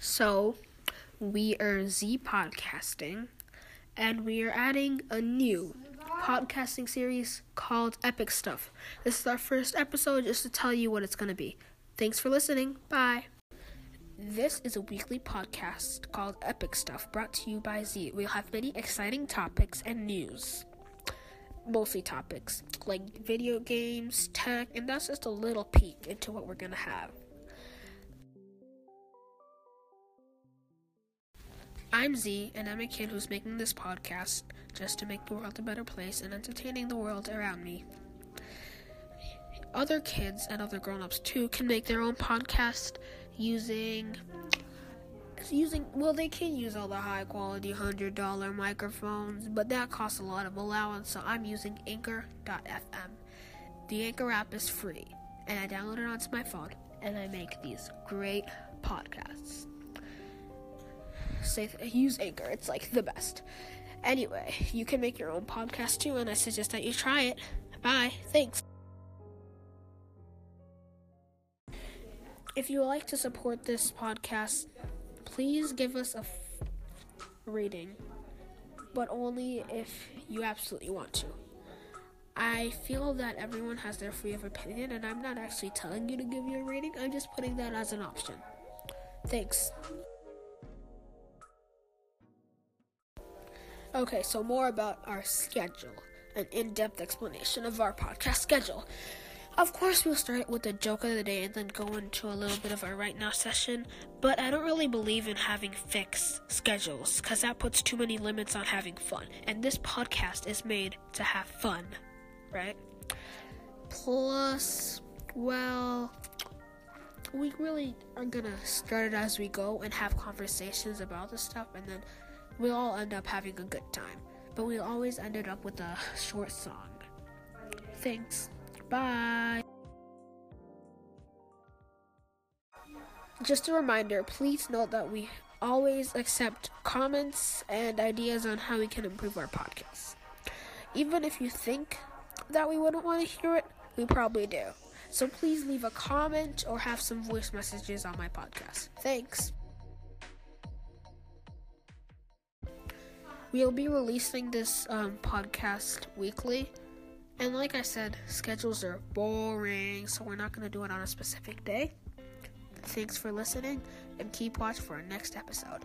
So, we are Z Podcasting, and we are adding a new podcasting series called Epic Stuff. This is our first episode just to tell you what it's going to be. Thanks for listening. Bye. This is a weekly podcast called Epic Stuff brought to you by Z. We'll have many exciting topics and news. Mostly topics like video games, tech, and that's just a little peek into what we're going to have. I'm Z, and I'm a kid who's making this podcast just to make the world a better place and entertaining the world around me. Other kids and other grown-ups too can make their own podcast using using well they can use all the high quality hundred dollar microphones but that costs a lot of allowance so i'm using anchor.fm the anchor app is free and i download it onto my phone and i make these great podcasts say use Anchor. It's like the best. Anyway, you can make your own podcast too, and I suggest that you try it. Bye. Thanks. If you like to support this podcast, please give us a f- rating, but only if you absolutely want to. I feel that everyone has their free of opinion, and I'm not actually telling you to give you a rating, I'm just putting that as an option. Thanks. Okay, so more about our schedule, an in depth explanation of our podcast schedule. Of course, we'll start with the joke of the day and then go into a little bit of our right now session, but I don't really believe in having fixed schedules because that puts too many limits on having fun. And this podcast is made to have fun, right? Plus, well, we really are gonna start it as we go and have conversations about the stuff and then we'll all end up having a good time. But we always ended up with a short song. Thanks. Bye. Just a reminder please note that we always accept comments and ideas on how we can improve our podcast. Even if you think that we wouldn't want to hear it, we probably do. So please leave a comment or have some voice messages on my podcast. Thanks. We'll be releasing this um, podcast weekly. And like I said, schedules are boring, so we're not going to do it on a specific day. Thanks for listening, and keep watch for our next episode.